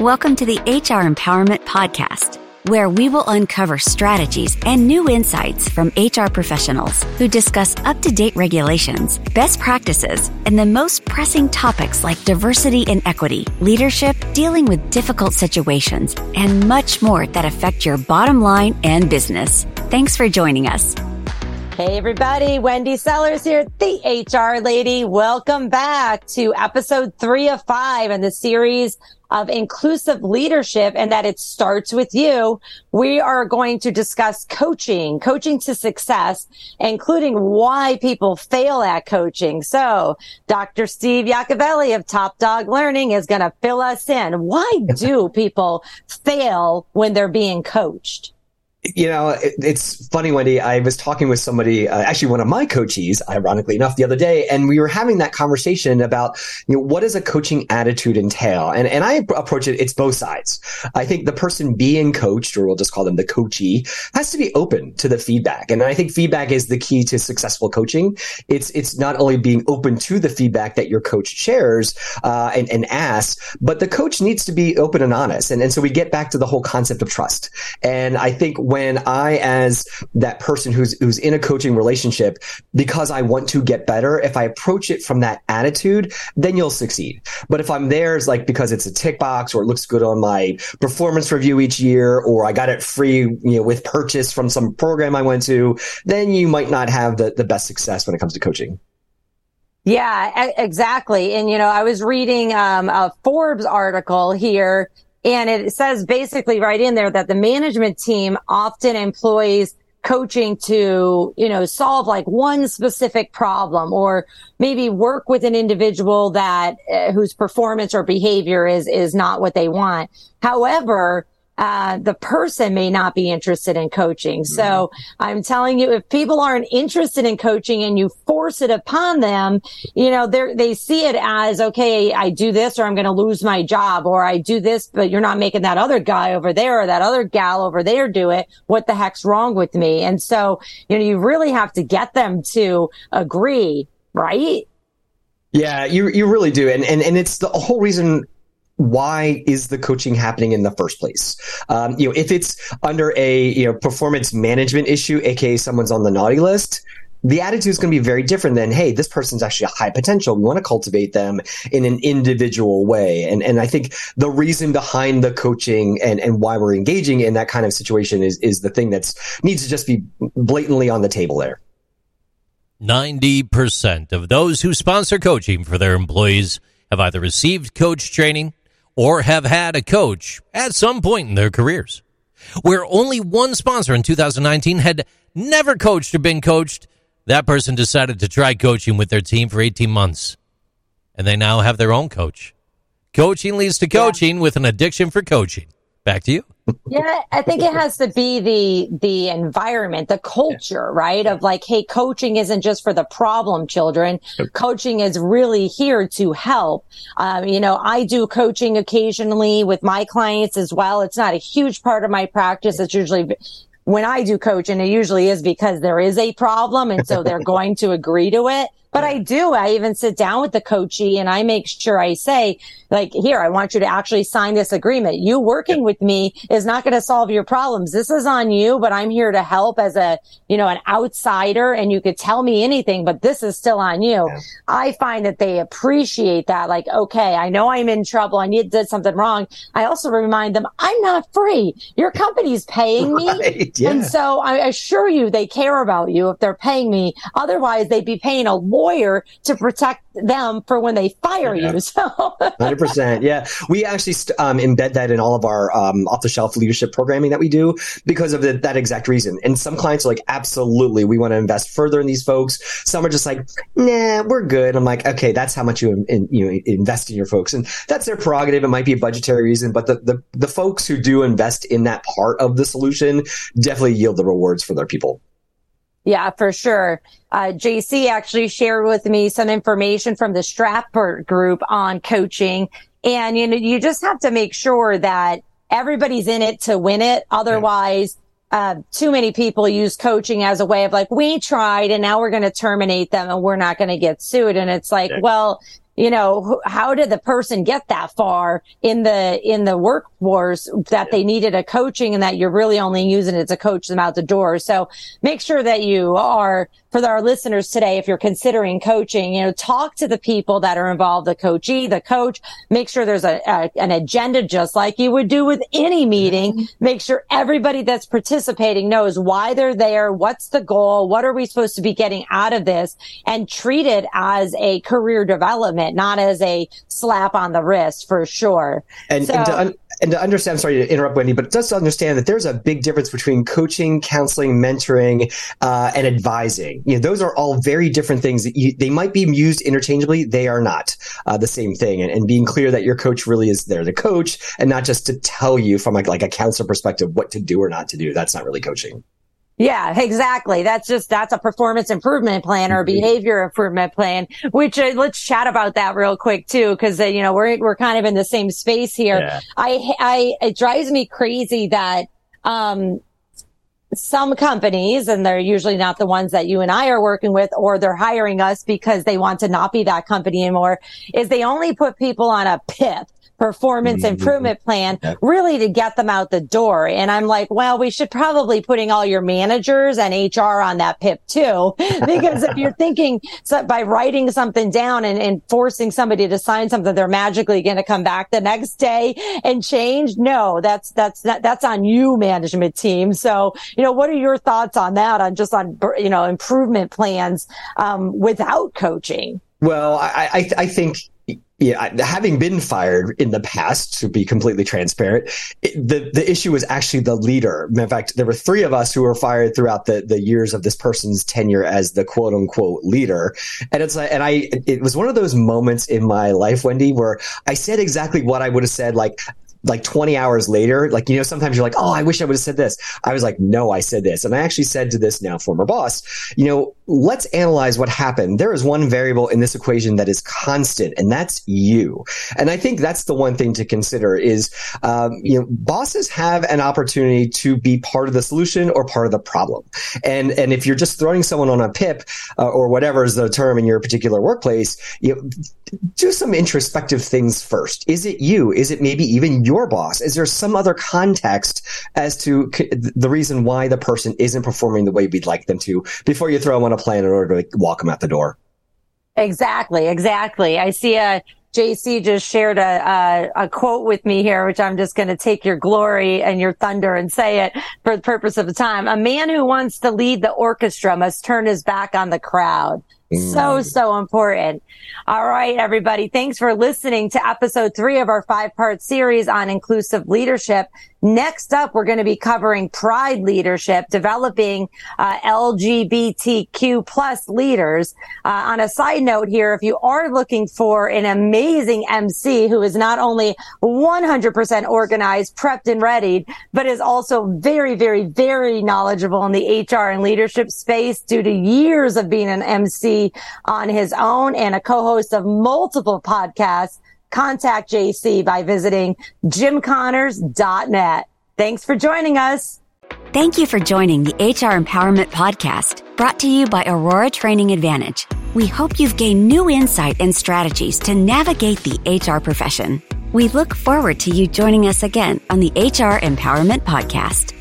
Welcome to the HR Empowerment Podcast, where we will uncover strategies and new insights from HR professionals who discuss up to date regulations, best practices, and the most pressing topics like diversity and equity, leadership, dealing with difficult situations, and much more that affect your bottom line and business. Thanks for joining us. Hey everybody, Wendy Sellers here, the HR lady. Welcome back to episode three of five in the series of inclusive leadership and that it starts with you. We are going to discuss coaching, coaching to success, including why people fail at coaching. So Dr. Steve Yacovelli of Top Dog Learning is going to fill us in. Why do people fail when they're being coached? You know, it, it's funny, Wendy. I was talking with somebody, uh, actually one of my coaches, ironically enough, the other day, and we were having that conversation about, you know, what does a coaching attitude entail? And and I approach it, it's both sides. I think the person being coached, or we'll just call them the coachee, has to be open to the feedback. And I think feedback is the key to successful coaching. It's it's not only being open to the feedback that your coach shares uh, and, and asks, but the coach needs to be open and honest. And and so we get back to the whole concept of trust. And I think when I, as that person who's who's in a coaching relationship, because I want to get better, if I approach it from that attitude, then you'll succeed. But if I'm there, it's like because it's a tick box or it looks good on my performance review each year, or I got it free, you know, with purchase from some program I went to, then you might not have the, the best success when it comes to coaching. Yeah, exactly. And, you know, I was reading um, a Forbes article here and it says basically right in there that the management team often employs coaching to, you know, solve like one specific problem or maybe work with an individual that uh, whose performance or behavior is, is not what they want. However, uh, the person may not be interested in coaching. So mm-hmm. I'm telling you, if people aren't interested in coaching and you force it upon them, you know, they they see it as, okay, I do this or I'm going to lose my job or I do this, but you're not making that other guy over there or that other gal over there do it. What the heck's wrong with me? And so, you know, you really have to get them to agree, right? Yeah, you you really do, and and and it's the whole reason why is the coaching happening in the first place? Um, you know, if it's under a you know performance management issue, aka someone's on the naughty list, the attitude is going to be very different than, hey, this person's actually a high potential. We want to cultivate them in an individual way. And, and I think the reason behind the coaching and, and why we're engaging in that kind of situation is, is the thing that's needs to just be blatantly on the table there. 90% of those who sponsor coaching for their employees have either received coach training or have had a coach at some point in their careers. Where only one sponsor in 2019 had never coached or been coached, that person decided to try coaching with their team for 18 months. And they now have their own coach. Coaching leads to coaching yeah. with an addiction for coaching. Back to you. Yeah, I think it has to be the the environment, the culture, right? Of like, hey, coaching isn't just for the problem children. Coaching is really here to help. Um, you know, I do coaching occasionally with my clients as well. It's not a huge part of my practice. It's usually when I do coaching, it usually is because there is a problem, and so they're going to agree to it. But I do. I even sit down with the coachee and I make sure I say, like, here, I want you to actually sign this agreement. You working with me is not going to solve your problems. This is on you, but I'm here to help as a, you know, an outsider and you could tell me anything, but this is still on you. Yeah. I find that they appreciate that. Like, okay, I know I'm in trouble. I need did something wrong. I also remind them I'm not free. Your company's paying me. Right, yeah. And so I assure you they care about you if they're paying me. Otherwise they'd be paying a lawyer to protect them for when they fire yeah. you. So 100%. Yeah. We actually um, embed that in all of our um, off the shelf leadership programming that we do because of the, that exact reason. And some clients are like, absolutely, we want to invest further in these folks. Some are just like, nah, we're good. I'm like, okay, that's how much you, in, you know, invest in your folks. And that's their prerogative. It might be a budgetary reason, but the, the, the folks who do invest in that part of the solution definitely yield the rewards for their people. Yeah, for sure. Uh, JC actually shared with me some information from the Stratford group on coaching. And, you know, you just have to make sure that everybody's in it to win it. Otherwise, uh, too many people use coaching as a way of like, we tried and now we're going to terminate them and we're not going to get sued. And it's like, well, you know, how did the person get that far in the, in the workforce that they needed a coaching and that you're really only using it to coach them out the door. So make sure that you are for our listeners today, if you're considering coaching, you know, talk to the people that are involved, the coachee, the coach, make sure there's a, a, an agenda just like you would do with any meeting. Mm-hmm. Make sure everybody that's participating knows why they're there. What's the goal? What are we supposed to be getting out of this and treat it as a career development, not as a slap on the wrist for sure. And, so, and to, un- and to understand, sorry to interrupt Wendy, but just to understand that there's a big difference between coaching, counseling, mentoring, uh, and advising you know, those are all very different things. You, they might be used interchangeably. They are not uh, the same thing. And, and, being clear that your coach really is there to coach and not just to tell you from like, like a counselor perspective what to do or not to do. That's not really coaching. Yeah, exactly. That's just, that's a performance improvement plan or mm-hmm. behavior improvement plan, which uh, let's chat about that real quick too. Cause, uh, you know, we're, we're kind of in the same space here. Yeah. I, I, it drives me crazy that, um, some companies, and they're usually not the ones that you and I are working with, or they're hiring us because they want to not be that company anymore, is they only put people on a PIP performance mm-hmm. improvement plan really to get them out the door. And I'm like, well, we should probably putting all your managers and HR on that PIP too. because if you're thinking so by writing something down and, and forcing somebody to sign something, they're magically going to come back the next day and change. No, that's, that's, that's on you management team. So, you know, what are your thoughts on that? On just on, you know, improvement plans, um, without coaching? Well, I, I, I think yeah, having been fired in the past, to be completely transparent, it, the the issue was actually the leader. In fact, there were three of us who were fired throughout the the years of this person's tenure as the quote unquote leader. And it's like, and I, it was one of those moments in my life, Wendy, where I said exactly what I would have said. Like like 20 hours later, like, you know, sometimes you're like, oh, I wish I would have said this. I was like, no, I said this. And I actually said to this now former boss, you know, let's analyze what happened. There is one variable in this equation that is constant, and that's you. And I think that's the one thing to consider is, um, you know, bosses have an opportunity to be part of the solution or part of the problem. And, and if you're just throwing someone on a pip uh, or whatever is the term in your particular workplace, you know, do some introspective things first. Is it you? Is it maybe even your boss? Is there some other context as to the reason why the person isn't performing the way we'd like them to before you throw them on a plan in order to walk them out the door? Exactly, exactly. I see uh, a JC just shared a, a, a, quote with me here, which I'm just going to take your glory and your thunder and say it for the purpose of the time. A man who wants to lead the orchestra must turn his back on the crowd. So, so important. All right, everybody. Thanks for listening to episode three of our five part series on inclusive leadership. Next up, we're going to be covering pride leadership, developing uh, LGBTQ plus leaders. Uh, on a side note here, if you are looking for an amazing MC who is not only 100% organized, prepped and ready, but is also very, very, very knowledgeable in the HR and leadership space due to years of being an MC on his own and a co-host of multiple podcasts, contact JC by visiting jimconnors.net. Thanks for joining us. Thank you for joining the HR Empowerment Podcast, brought to you by Aurora Training Advantage. We hope you've gained new insight and strategies to navigate the HR profession. We look forward to you joining us again on the HR Empowerment Podcast.